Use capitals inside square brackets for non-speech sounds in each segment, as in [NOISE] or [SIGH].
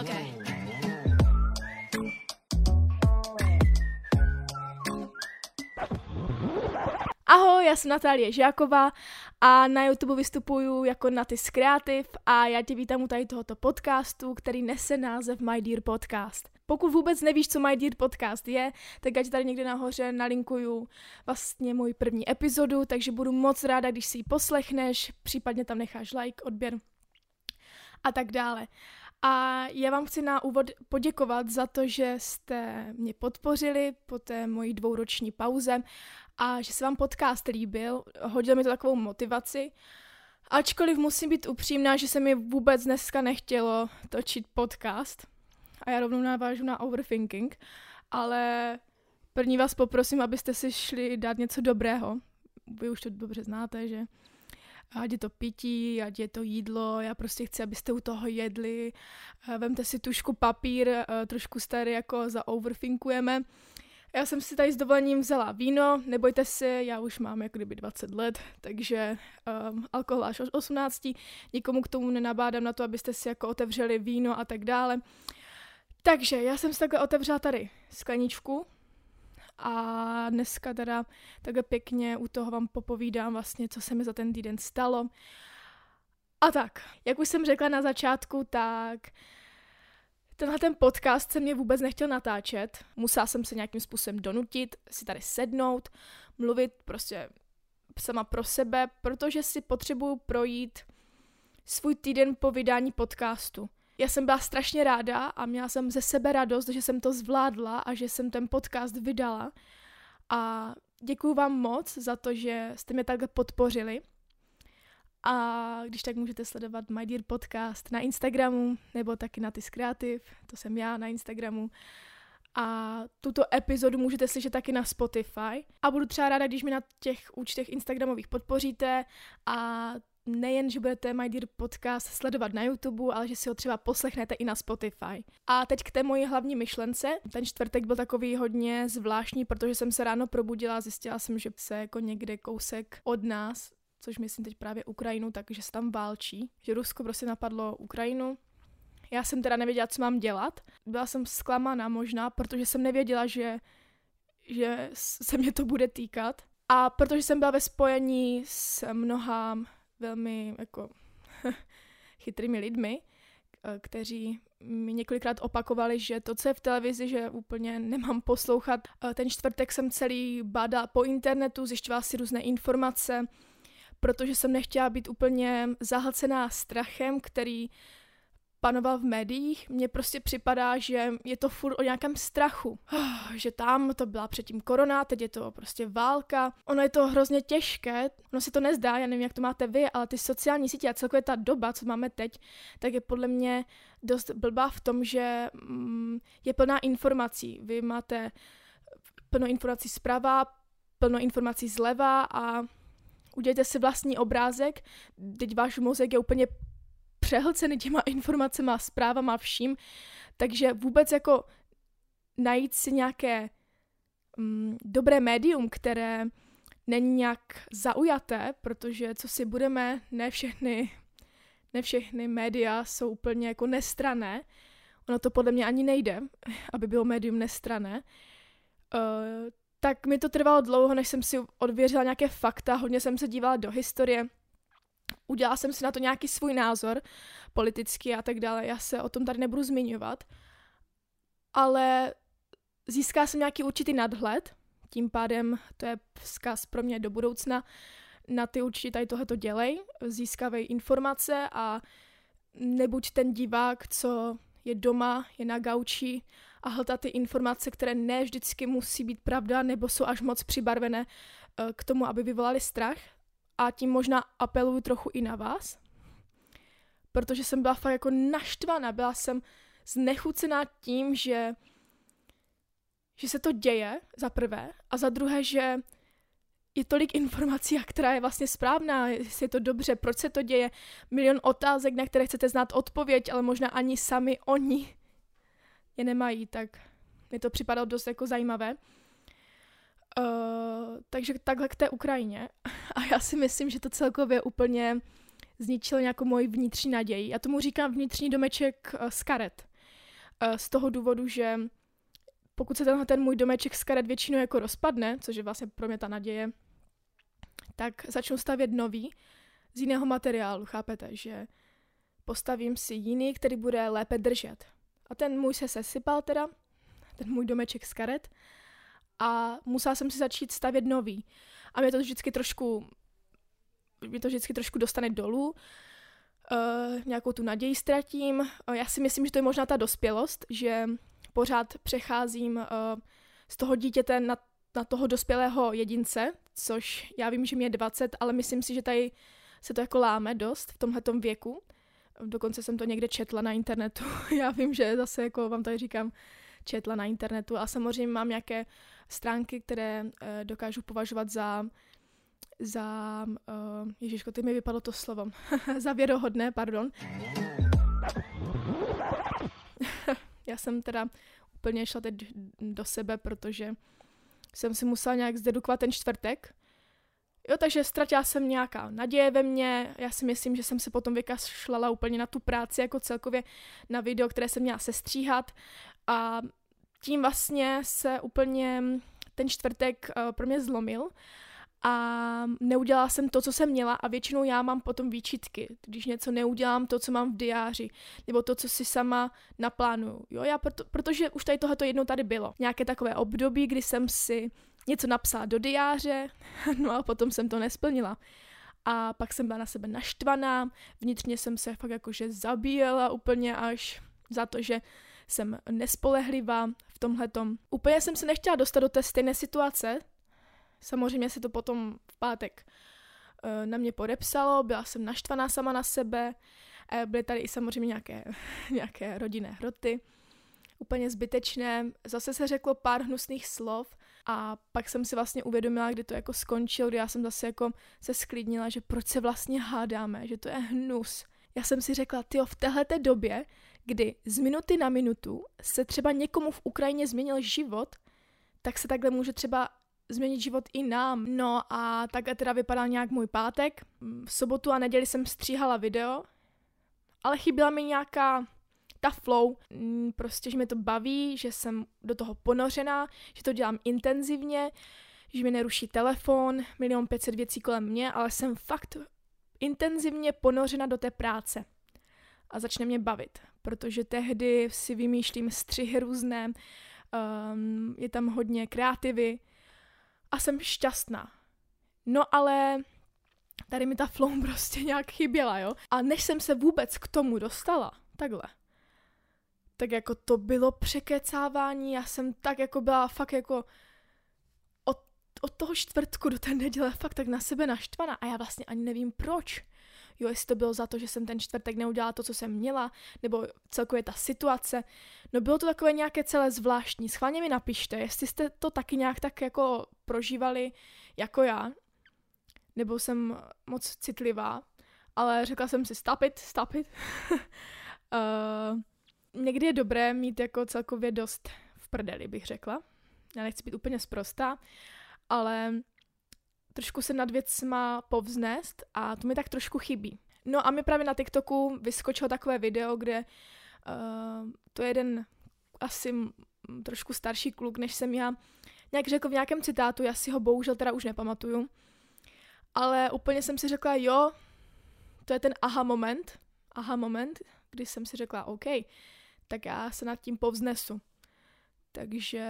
Okay. Ahoj, já jsem Natálie Žáková a na YouTube vystupuju jako Natis Creative a já tě vítám u tady tohoto podcastu, který nese název My Dear Podcast. Pokud vůbec nevíš, co My Dear Podcast je, tak ať tady někde nahoře nalinkuju vlastně můj první epizodu, takže budu moc ráda, když si ji poslechneš, případně tam necháš like, odběr a tak dále. A já vám chci na úvod poděkovat za to, že jste mě podpořili po té mojí dvouroční pauze a že se vám podcast líbil. Hodil mi to takovou motivaci. Ačkoliv musím být upřímná, že se mi vůbec dneska nechtělo točit podcast. A já rovnou navážu na overthinking. Ale první vás poprosím, abyste si šli dát něco dobrého. Vy už to dobře znáte, že ať je to pití, ať je to jídlo, já prostě chci, abyste u toho jedli. Vemte si tušku papír, eh, trošku starý, jako za overthinkujeme. Já jsem si tady s dovolením vzala víno, nebojte se, já už mám jako kdyby 20 let, takže um, alkohol až od 18. Nikomu k tomu nenabádám na to, abyste si jako otevřeli víno a tak dále. Takže já jsem si takhle otevřela tady skleničku a dneska teda takhle pěkně u toho vám popovídám vlastně, co se mi za ten týden stalo. A tak, jak už jsem řekla na začátku, tak tenhle ten podcast se mě vůbec nechtěl natáčet. Musela jsem se nějakým způsobem donutit, si tady sednout, mluvit prostě sama pro sebe, protože si potřebuju projít svůj týden po vydání podcastu. Já jsem byla strašně ráda a měla jsem ze sebe radost, že jsem to zvládla a že jsem ten podcast vydala. A děkuju vám moc za to, že jste mě takhle podpořili. A když tak můžete sledovat My Dear Podcast na Instagramu nebo taky na Tis Creative, to jsem já na Instagramu. A tuto epizodu můžete slyšet taky na Spotify. A budu třeba ráda, když mi na těch účtech Instagramových podpoříte a nejen, že budete My Dear Podcast sledovat na YouTube, ale že si ho třeba poslechnete i na Spotify. A teď k té mojí hlavní myšlence. Ten čtvrtek byl takový hodně zvláštní, protože jsem se ráno probudila a zjistila jsem, že se jako někde kousek od nás což myslím teď právě Ukrajinu, takže se tam válčí, že Rusko prostě napadlo Ukrajinu. Já jsem teda nevěděla, co mám dělat. Byla jsem zklamaná možná, protože jsem nevěděla, že, že se mě to bude týkat. A protože jsem byla ve spojení s mnoha velmi jako [LAUGHS] chytrými lidmi, eh, kteří mi několikrát opakovali, že to, co je v televizi, že úplně nemám poslouchat. Eh, ten čtvrtek jsem celý bádala po internetu, zjišťovala si různé informace, protože jsem nechtěla být úplně zahlcená strachem, který panoval v médiích. Mně prostě připadá, že je to furt o nějakém strachu. Že tam to byla předtím korona, teď je to prostě válka. Ono je to hrozně těžké, ono si to nezdá, já nevím, jak to máte vy, ale ty sociální sítě a celkově ta doba, co máme teď, tak je podle mě dost blbá v tom, že mm, je plná informací. Vy máte plno informací zprava, plno informací zleva a udělejte si vlastní obrázek, teď váš mozek je úplně přehlcený těma informacemi, zprávama, vším, takže vůbec jako najít si nějaké mm, dobré médium, které není nějak zaujaté, protože co si budeme, ne všechny, ne všechny média jsou úplně jako nestrané. Ono to podle mě ani nejde, aby bylo médium nestrané. Uh, tak mi to trvalo dlouho, než jsem si odvěřila nějaké fakta, hodně jsem se dívala do historie, udělala jsem si na to nějaký svůj názor, politický a tak dále, já se o tom tady nebudu zmiňovat, ale získá jsem nějaký určitý nadhled, tím pádem to je vzkaz pro mě do budoucna, na ty určitě tady tohleto dělej, získávej informace a nebuď ten divák, co je doma, je na gauči a hledat ty informace, které ne vždycky musí být pravda nebo jsou až moc přibarvené eh, k tomu, aby vyvolali strach. A tím možná apeluju trochu i na vás, protože jsem byla fakt jako naštvaná, byla jsem znechucená tím, že, že se to děje, za prvé, a za druhé, že je tolik informací, a která je vlastně správná, jestli je to dobře, proč se to děje, milion otázek, na které chcete znát odpověď, ale možná ani sami oni je nemají, tak mi to připadalo dost jako zajímavé. Uh, takže takhle k té Ukrajině. A já si myslím, že to celkově úplně zničilo nějakou moji vnitřní naději. Já tomu říkám vnitřní domeček uh, z karet. eh, z toho důvodu, že pokud se tenhle ten můj domeček z karet většinou jako rozpadne, což je vlastně pro mě ta naděje, tak začnu stavět nový z jiného materiálu, chápete, že postavím si jiný, který bude lépe držet. A ten můj se sesypal teda, ten můj domeček z karet a musela jsem si začít stavět nový. A mě to vždycky trošku, mě to vždycky trošku dostane dolů, uh, nějakou tu naději ztratím. Uh, já si myslím, že to je možná ta dospělost, že pořád přecházím uh, z toho dítěte na, na toho dospělého jedince, což já vím, že mi je 20, ale myslím si, že tady se to jako láme dost v tomhletom věku. Dokonce jsem to někde četla na internetu. [LAUGHS] já vím, že zase jako vám tady říkám, četla na internetu a samozřejmě mám nějaké stránky, které uh, dokážu považovat za za, uh, ježiško, ty mi vypadlo to slovo, [LAUGHS] za věrohodné, pardon. [LAUGHS] Já jsem teda úplně šla teď do sebe, protože jsem si musela nějak zdedukovat ten čtvrtek. Jo, takže ztratila jsem nějaká naděje ve mně, já si myslím, že jsem se potom vykašlala úplně na tu práci jako celkově na video, které jsem měla sestříhat a tím vlastně se úplně ten čtvrtek uh, pro mě zlomil a neudělala jsem to, co jsem měla a většinou já mám potom výčitky, když něco neudělám, to, co mám v diáři, nebo to, co si sama naplánuju. Jo, já proto, protože už tady tohleto jednou tady bylo. Nějaké takové období, kdy jsem si něco napsala do diáře, [LAUGHS] no a potom jsem to nesplnila. A pak jsem byla na sebe naštvaná, vnitřně jsem se fakt jakože zabíjela úplně až za to, že jsem nespolehlivá v tomhletom. Úplně jsem se nechtěla dostat do té stejné situace, Samozřejmě se to potom v pátek eh, na mě podepsalo, byla jsem naštvaná sama na sebe, byly tady i samozřejmě nějaké, [LAUGHS] nějaké rodinné hroty, úplně zbytečné. Zase se řeklo pár hnusných slov a pak jsem si vlastně uvědomila, kdy to jako skončilo, kdy já jsem zase jako se sklidnila, že proč se vlastně hádáme, že to je hnus. Já jsem si řekla, ty v téhleté době, kdy z minuty na minutu se třeba někomu v Ukrajině změnil život, tak se takhle může třeba změnit život i nám. No a tak teda vypadal nějak můj pátek. V sobotu a neděli jsem stříhala video, ale chyběla mi nějaká ta flow, mm, prostě, že mě to baví, že jsem do toho ponořená, že to dělám intenzivně, že mi neruší telefon, milion pětset věcí kolem mě, ale jsem fakt intenzivně ponořena do té práce. A začne mě bavit, protože tehdy si vymýšlím střihy různé, um, je tam hodně kreativy, a jsem šťastná. No ale tady mi ta flow [LAUGHS] prostě nějak chyběla, jo. A než jsem se vůbec k tomu dostala, takhle, tak jako to bylo překecávání, já jsem tak jako byla fakt jako od, toho čtvrtku do té neděle fakt tak na sebe naštvaná a já vlastně ani nevím proč jo, jestli to bylo za to, že jsem ten čtvrtek neudělala to, co jsem měla, nebo celkově ta situace. No bylo to takové nějaké celé zvláštní. Schválně mi napište, jestli jste to taky nějak tak jako prožívali jako já, nebo jsem moc citlivá, ale řekla jsem si stop it, stop it. uh, [LAUGHS] někdy je dobré mít jako celkově dost v prdeli, bych řekla. Já nechci být úplně sprostá, ale trošku se nad věcma povznést a to mi tak trošku chybí. No a mi právě na TikToku vyskočilo takové video, kde uh, to je jeden asi trošku starší kluk, než jsem já nějak řekl v nějakém citátu, já si ho bohužel teda už nepamatuju, ale úplně jsem si řekla, jo, to je ten aha moment, aha moment, kdy jsem si řekla, OK, tak já se nad tím povznesu. Takže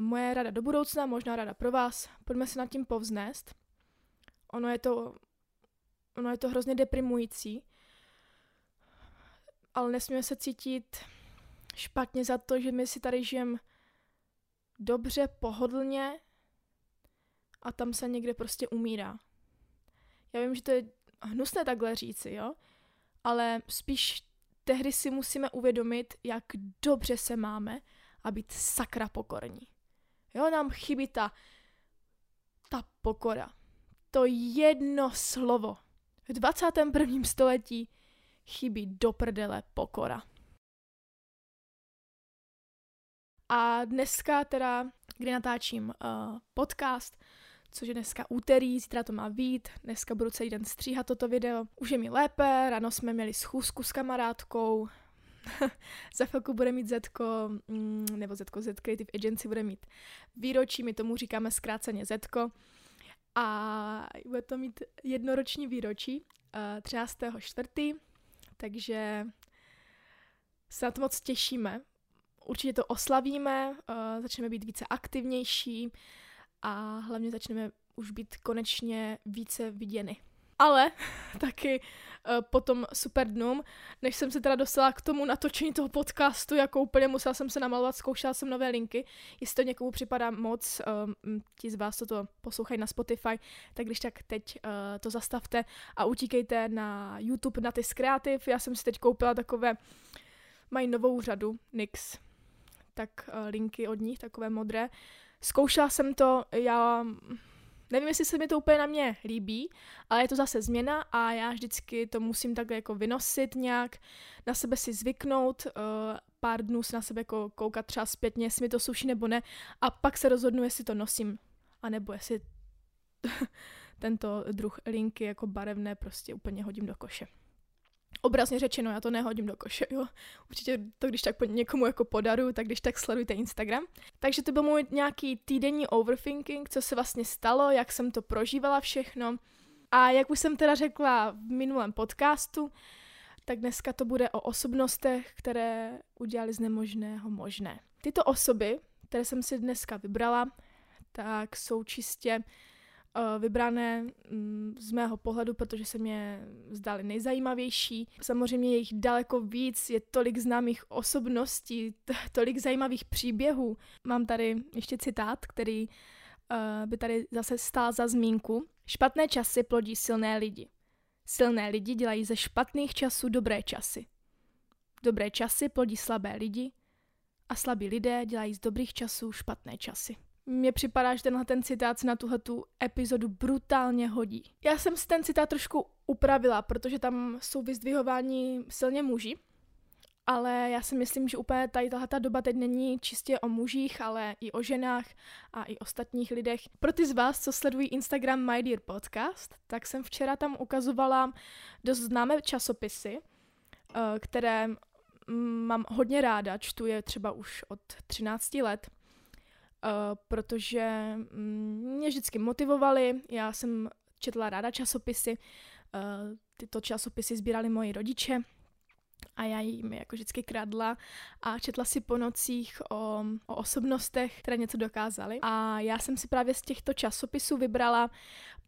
moje rada do budoucna, možná rada pro vás, pojďme se nad tím povznést. Ono je to, ono je to hrozně deprimující, ale nesmíme se cítit špatně za to, že my si tady žijeme dobře, pohodlně a tam se někde prostě umírá. Já vím, že to je hnusné takhle říci, jo, ale spíš tehdy si musíme uvědomit, jak dobře se máme a být sakra pokorní. Jo, nám chybí ta, ta pokora. To jedno slovo. V 21. století chybí do prdele pokora. A dneska teda, kdy natáčím uh, podcast, což je dneska úterý, zítra to má být, dneska budu celý den stříhat toto video. Už je mi lépe, ráno jsme měli schůzku s kamarádkou, [LAUGHS] za chvilku bude mít Zetko, mm, nebo Zetko Z Creative Agency bude mít výročí, my tomu říkáme zkráceně Zetko. A bude to mít jednoroční výročí, uh, eh, 13.4., takže se na to moc těšíme. Určitě to oslavíme, uh, začneme být více aktivnější a hlavně začneme už být konečně více viděny. Ale [LAUGHS] taky uh, po tom super dnu, než jsem se teda dostala k tomu natočení toho podcastu, jako úplně musela jsem se namalovat, zkoušela jsem nové linky. Jestli to někomu připadá moc, um, ti z vás, co to poslouchají na Spotify, tak když tak teď uh, to zastavte a utíkejte na YouTube na ty Creative. Já jsem si teď koupila takové, mají novou řadu, NYX, tak uh, linky od nich, takové modré. Zkoušela jsem to, já Nevím, jestli se mi to úplně na mě líbí, ale je to zase změna a já vždycky to musím tak jako vynosit nějak, na sebe si zvyknout, uh, pár dnů se na sebe jako koukat třeba zpětně, jestli mi to sluší nebo ne a pak se rozhodnu, jestli to nosím, anebo jestli [LAUGHS] tento druh linky jako barevné prostě úplně hodím do koše obrazně řečeno, já to nehodím do koše, jo. Určitě to, když tak někomu jako podaru, tak když tak sledujte Instagram. Takže to byl můj nějaký týdenní overthinking, co se vlastně stalo, jak jsem to prožívala všechno. A jak už jsem teda řekla v minulém podcastu, tak dneska to bude o osobnostech, které udělali z nemožného možné. Tyto osoby, které jsem si dneska vybrala, tak jsou čistě vybrané um, z mého pohledu, protože se mě zdály nejzajímavější. Samozřejmě je jich daleko víc, je tolik známých osobností, t- tolik zajímavých příběhů. Mám tady ještě citát, který uh, by tady zase stál za zmínku. Špatné časy plodí silné lidi. Silné lidi dělají ze špatných časů dobré časy. Dobré časy plodí slabé lidi a slabí lidé dělají z dobrých časů špatné časy mně připadá, že tenhle ten citát na tuhle tu epizodu brutálně hodí. Já jsem si ten citát trošku upravila, protože tam jsou vyzdvihováni silně muži, ale já si myslím, že úplně tady tahle ta doba teď není čistě o mužích, ale i o ženách a i ostatních lidech. Pro ty z vás, co sledují Instagram My Dear Podcast, tak jsem včera tam ukazovala dost známé časopisy, eh, které mám hodně ráda, čtu je třeba už od 13 let protože mm, mě vždycky motivovali, já jsem četla ráda časopisy, uh, tyto časopisy sbírali moji rodiče a já jim jako vždycky kradla a četla si po nocích o, o osobnostech, které něco dokázaly. A já jsem si právě z těchto časopisů vybrala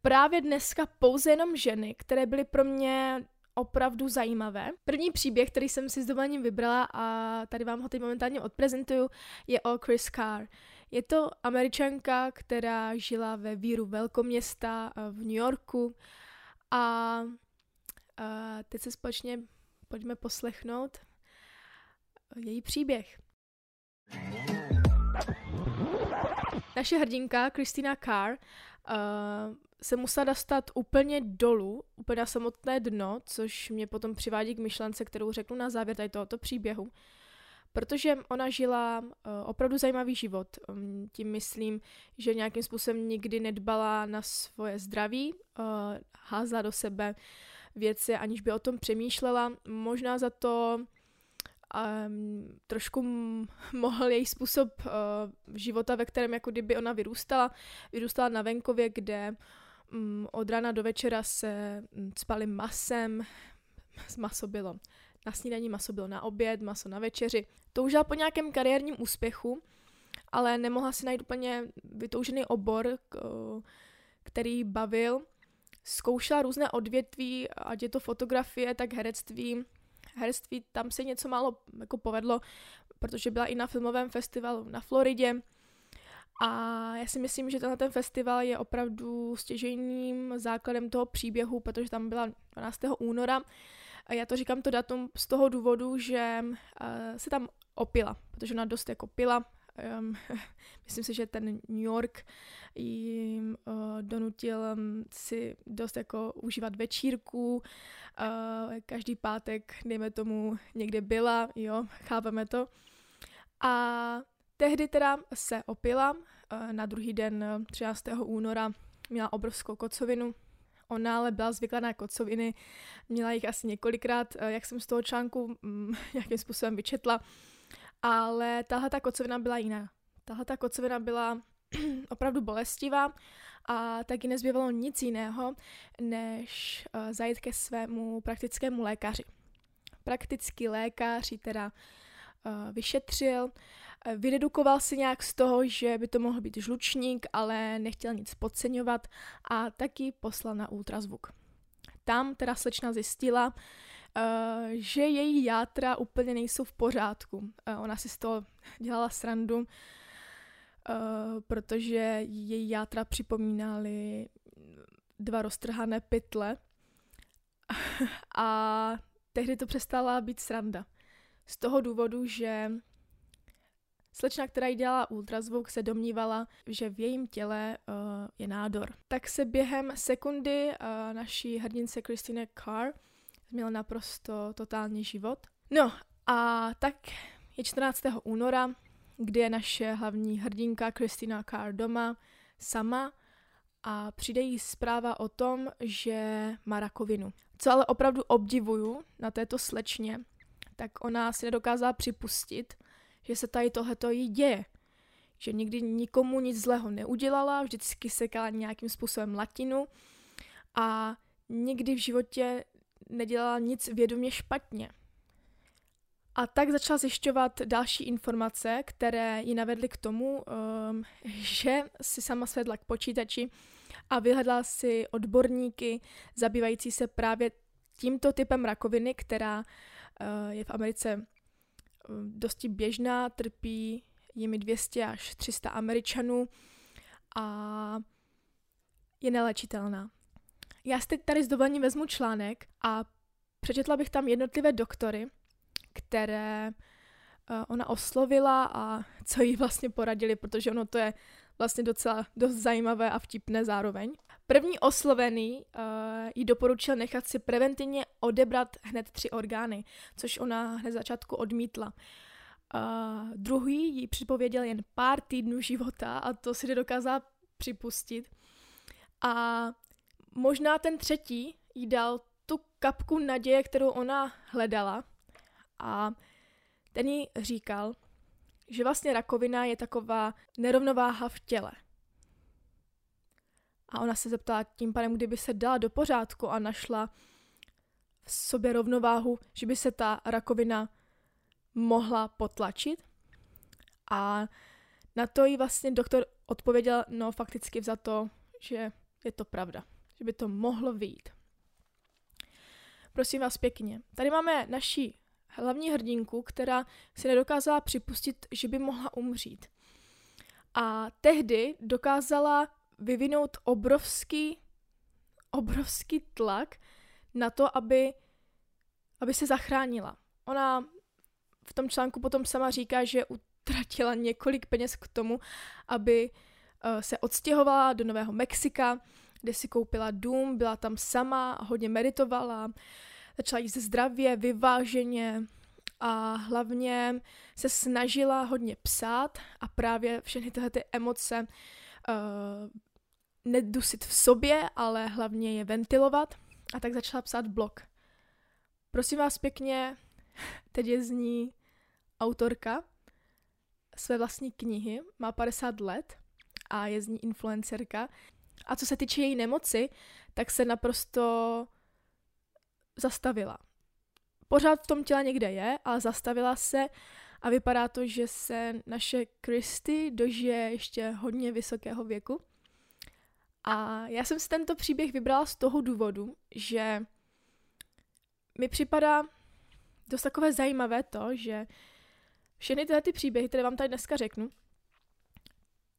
právě dneska pouze jenom ženy, které byly pro mě opravdu zajímavé. První příběh, který jsem si s dovolením vybrala a tady vám ho teď momentálně odprezentuju, je o Chris Carr. Je to američanka, která žila ve víru velkoměsta eh, v New Yorku a, a teď se společně pojďme poslechnout její příběh. Naše hrdinka, Christina Carr, se musela dostat úplně dolů, úplně na samotné dno, což mě potom přivádí k myšlence, kterou řeknu na závěr tady tohoto příběhu protože ona žila uh, opravdu zajímavý život. Um, tím myslím, že nějakým způsobem nikdy nedbala na svoje zdraví, uh, házla do sebe věci, aniž by o tom přemýšlela. Možná za to um, trošku mohl její způsob uh, života, ve kterém jako kdyby ona vyrůstala. Vyrůstala na venkově, kde um, od rána do večera se um, spali masem, [LAUGHS] maso bylo na snídaní, maso bylo na oběd, maso na večeři. Toužila po nějakém kariérním úspěchu, ale nemohla si najít úplně vytoužený obor, který bavil. Zkoušela různé odvětví, ať je to fotografie, tak herectví. Herectví tam se něco málo jako povedlo, protože byla i na filmovém festivalu na Floridě. A já si myslím, že tenhle ten festival je opravdu stěžejním základem toho příběhu, protože tam byla 12. února já to říkám to datum z toho důvodu, že uh, se tam opila, protože ona dost jako pila. Um, [LAUGHS] myslím si, že ten New York jim uh, donutil um, si dost jako užívat večírku. Uh, každý pátek, dejme tomu, někde byla, jo, chápeme to. A tehdy teda se opila, na druhý den 13. února měla obrovskou kocovinu, Ona ale byla zvyklá na kocoviny, měla jich asi několikrát, eh, jak jsem z toho článku mm, [LAUGHS] nějakým způsobem vyčetla, ale tahle ta kocovina byla jiná. Tahle ta kocovina byla [CLEARS THROAT] opravdu bolestivá a taky nezbývalo nic jiného, než uh, zajít ke svému praktickému lékaři. Praktický lékař ji teda uh, vyšetřil, vyredukoval si nějak z toho, že by to mohl být žlučník, ale nechtěl nic podceňovat a taky poslal na ultrazvuk. Tam teda slečna zjistila, Uh, že její játra úplně nejsou v pořádku. Uh, ona si z toho dělala srandu, protože její játra připomínaly dva roztrhané pytle [LAUGHS] a tehdy to přestala být sranda. Z toho důvodu, že slečna, která jí dělala ultrazvuk, se domnívala, že v jejím těle uh, je nádor. Tak se během sekundy uh, naší hrdince Christine Carr změnila naprosto totálně život. No a tak je 14. února, kdy je naše hlavní hrdinka Christina Carr doma sama a přijde jí zpráva o tom, že má rakovinu. Co ale opravdu obdivuju na této slečně, tak ona si nedokázala připustit, že se tady tohleto jí děje. Že nikdy nikomu nic zlého neudělala, vždycky sekala nějakým způsobem latinu a nikdy v životě nedělala nic vědomě špatně. A tak začala zjišťovat další informace, které ji navedly k tomu, um, že si sama svedla k počítači a vyhledala si odborníky zabývající se právě tímto typem rakoviny, která uh, je v Americe dosti běžná, trpí jimi 200 až 300 Američanů a je nelečitelná. Já si teď tady s dovolením vezmu článek a přečetla bych tam jednotlivé doktory, které uh, ona oslovila a co jí vlastně poradili, protože ono to je vlastně docela dost zajímavé a vtipné zároveň. První oslovený uh, jí doporučil nechat si preventivně odebrat hned tři orgány, což ona hned začátku odmítla. Uh, druhý jí připověděl jen pár týdnů života a to si nedokázala připustit. A možná ten třetí jí dal tu kapku naděje, kterou ona hledala a ten jí říkal, že vlastně rakovina je taková nerovnováha v těle. A ona se zeptala tím pádem, kdyby se dala do pořádku a našla v sobě rovnováhu, že by se ta rakovina mohla potlačit. A na to jí vlastně doktor odpověděl, no fakticky za to, že je to pravda, že by to mohlo vyjít. Prosím vás pěkně, tady máme naší hlavní hrdinku, která si nedokázala připustit, že by mohla umřít. A tehdy dokázala vyvinout obrovský, obrovský tlak na to, aby, aby se zachránila. Ona v tom článku potom sama říká, že utratila několik peněz k tomu, aby uh, se odstěhovala do Nového Mexika, kde si koupila dům, byla tam sama, hodně meditovala, začala jíst zdravě, vyváženě a hlavně se snažila hodně psát a právě všechny tyhle ty emoce uh, nedusit v sobě, ale hlavně je ventilovat a tak začala psát blog. Prosím vás pěkně, teď je z ní autorka své vlastní knihy, má 50 let a je z ní influencerka. A co se týče její nemoci, tak se naprosto zastavila. Pořád v tom těle někde je, ale zastavila se a vypadá to, že se naše Kristy dožije ještě hodně vysokého věku. A já jsem si tento příběh vybrala z toho důvodu, že mi připadá dost takové zajímavé to, že všechny tyhle ty příběhy, které vám tady dneska řeknu,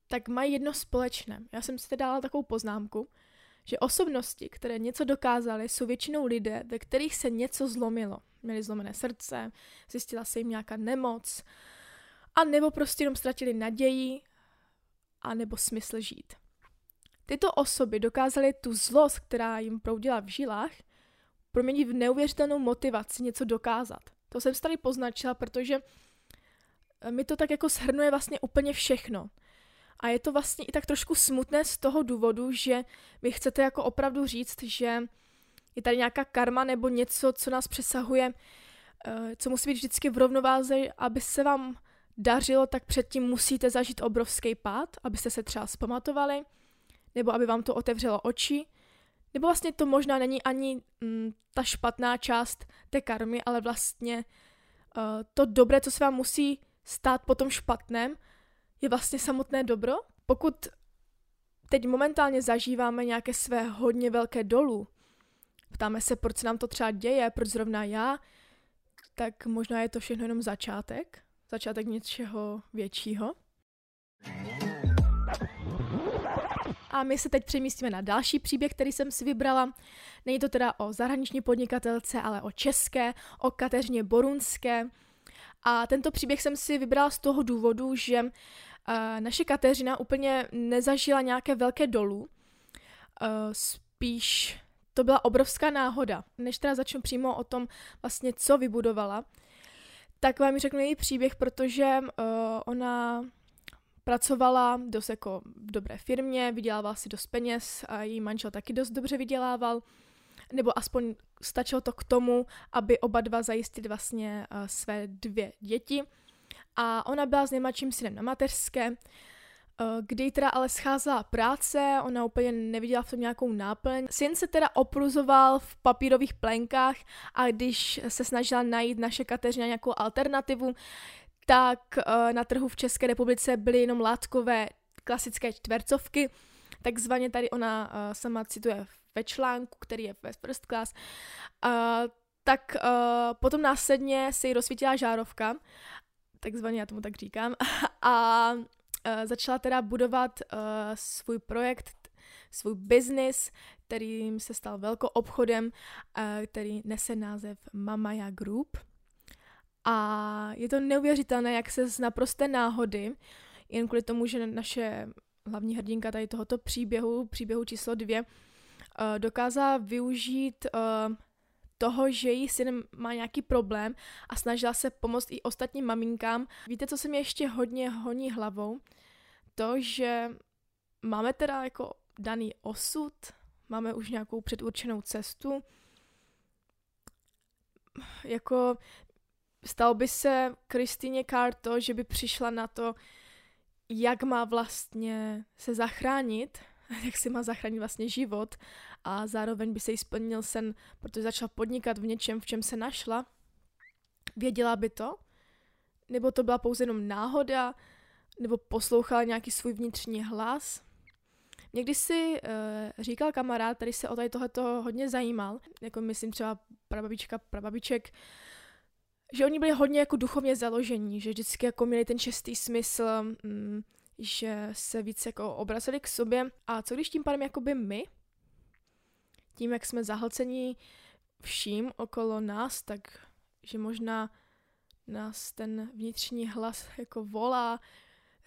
tak mají jedno společné. Já jsem si dala takovou poznámku, že osobnosti, které něco dokázaly, jsou většinou lidé, ve kterých se něco zlomilo. Měli zlomené srdce, zjistila se jim nějaká nemoc, a nebo prostě jenom ztratili naději, a nebo smysl žít. Tyto osoby dokázaly tu zlost, která jim proudila v žilách, proměnit v neuvěřitelnou motivaci něco dokázat. To jsem si tady poznačila, protože mi to tak jako shrnuje vlastně úplně všechno. A je to vlastně i tak trošku smutné z toho důvodu, že vy chcete jako opravdu říct, že je tady nějaká karma nebo něco, co nás přesahuje, eh, co musí být vždycky v rovnováze, aby se vám dařilo, tak předtím musíte zažít obrovský pád, abyste se třeba zpamatovali, nebo aby vám to otevřelo oči, nebo vlastně to možná není ani mm, ta špatná část té karmy, ale vlastně uh, to dobré, co se vám musí stát po tom špatném, je vlastně samotné dobro. Pokud teď momentálně zažíváme nějaké své hodně velké dolů, ptáme se, proč se nám to třeba děje, proč zrovna já, tak možná je to všechno jenom začátek, začátek něčeho většího. A my se teď přemístíme na další příběh, který jsem si vybrala. Není to teda o zahraniční podnikatelce, ale o české, o Kateřině Borunské. A tento příběh jsem si vybrala z toho důvodu, že uh, naše Kateřina úplně nezažila nějaké velké dolů. Uh, spíš to byla obrovská náhoda. Než teda začnu přímo o tom vlastně, co vybudovala, tak vám řeknu její příběh, protože uh, ona pracovala dost jako v dobré firmě, vydělávala si dost peněz a její manžel taky dost dobře vydělával, nebo aspoň stačilo to k tomu, aby oba dva zajistili vlastně uh, své dvě děti. A ona byla s nejmladším synem na mateřské, uh, kdy teda ale scházela práce, ona úplně neviděla v tom nějakou náplň. Syn se teda opruzoval v papírových plenkách a když se snažila najít naše Kateřina nějakou alternativu, tak uh, na trhu v České republice byly jenom látkové klasické čtvercovky, takzvaně tady ona uh, sama cituje ve článku, který je ve First Class, uh, tak potom následně se jí rozsvítila žárovka, takzvaně já tomu tak říkám, [LAUGHS] a začala teda budovat svůj projekt, svůj business, kterým se stal velkou obchodem, který nese název Mamaya Group – a je to neuvěřitelné, jak se z naprosté náhody, jen kvůli tomu, že naše hlavní hrdinka tady tohoto příběhu, příběhu číslo dvě, eh, dokázala využít eh, toho, že její syn má nějaký problém a snažila se pomoct i ostatním maminkám. Víte, co se mi ještě hodně honí hlavou? To, že máme teda jako daný osud, máme už nějakou předurčenou cestu, jako Stalo by se Kristýně Carr to, že by přišla na to, jak má vlastně se zachránit, [LAUGHS] jak si má zachránit vlastně život a zároveň by se jí splnil sen, protože začala podnikat v něčem, v čem se našla. Věděla by to? Nebo to byla pouze jenom náhoda? Nebo poslouchala nějaký svůj vnitřní hlas? Někdy si uh, říkal kamarád, který se o tady tohleto hodně zajímal, jako myslím třeba prababička, prababiček, že oni byli hodně jako duchovně založení, že vždycky jako měli ten čistý smysl, mm, že se víc jako obrazili k sobě. A co když tím pádem jakoby my, tím jak jsme zahlcení vším okolo nás, tak že možná nás ten vnitřní hlas jako volá,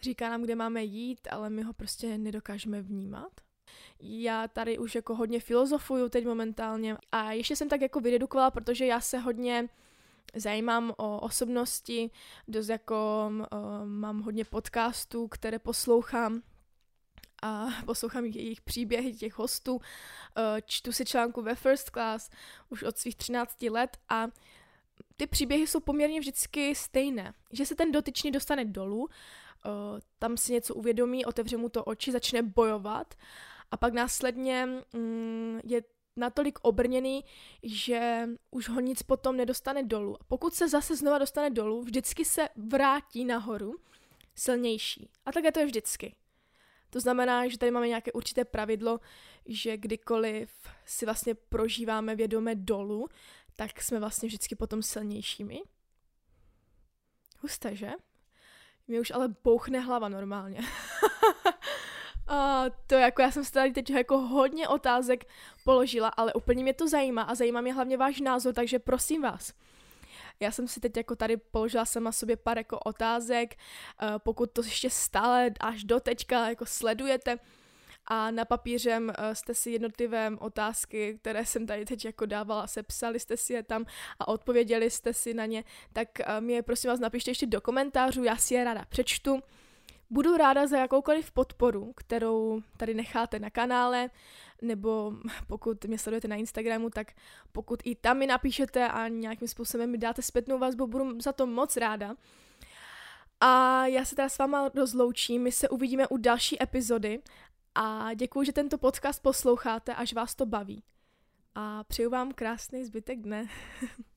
říká nám, kde máme jít, ale my ho prostě nedokážeme vnímat. Já tady už jako hodně filozofuju teď momentálně a ještě jsem tak jako vyredukovala, protože já se hodně zajímám o osobnosti, dost jako uh, mám hodně podcastů, které poslouchám a [LAUGHS] poslouchám jejich příběhy těch hostů, uh, čtu si článku ve First Class už od svých 13 let a ty příběhy jsou poměrně vždycky stejné, že se ten dotyčný dostane dolů, uh, tam si něco uvědomí, otevře mu to oči, začne bojovat a pak následně mm, je natolik obrněný, že už ho nic potom nedostane dolů. A pokud se zase znova dostane dolů, vždycky se vrátí nahoru silnější. A tak je to je vždycky. To znamená, že tady máme nějaké určité pravidlo, že kdykoliv si vlastně prožíváme vědomé dolů, tak jsme vlastně vždycky potom silnějšími. Husté, že? Mě už ale bouchne hlava normálně. [LAUGHS] Uh, to jako já jsem si tady teď jako hodně otázek položila, ale úplně mě to zajímá a zajímá mě hlavně váš názor, takže prosím vás. Já jsem si teď jako tady položila sama sobě pár jako otázek, uh, pokud to ještě stále až do teďka jako sledujete. A na papířem uh, jste si jednotlivé otázky, které jsem tady teď jako dávala, sepsali jste si je tam a odpověděli jste si na ně, tak uh, mě prosím vás napište ještě do komentářů, já si je ráda přečtu Budu ráda za jakoukoliv podporu, kterou tady necháte na kanále, nebo pokud mě sledujete na Instagramu, tak pokud i tam mi napíšete a nějakým způsobem mi dáte zpětnou vazbu, budu za to moc ráda. A já se teda s váma rozloučím, my se uvidíme u další epizody a děkuji, že tento podcast posloucháte, až vás to baví. A přeju vám krásný zbytek dne. [LAUGHS]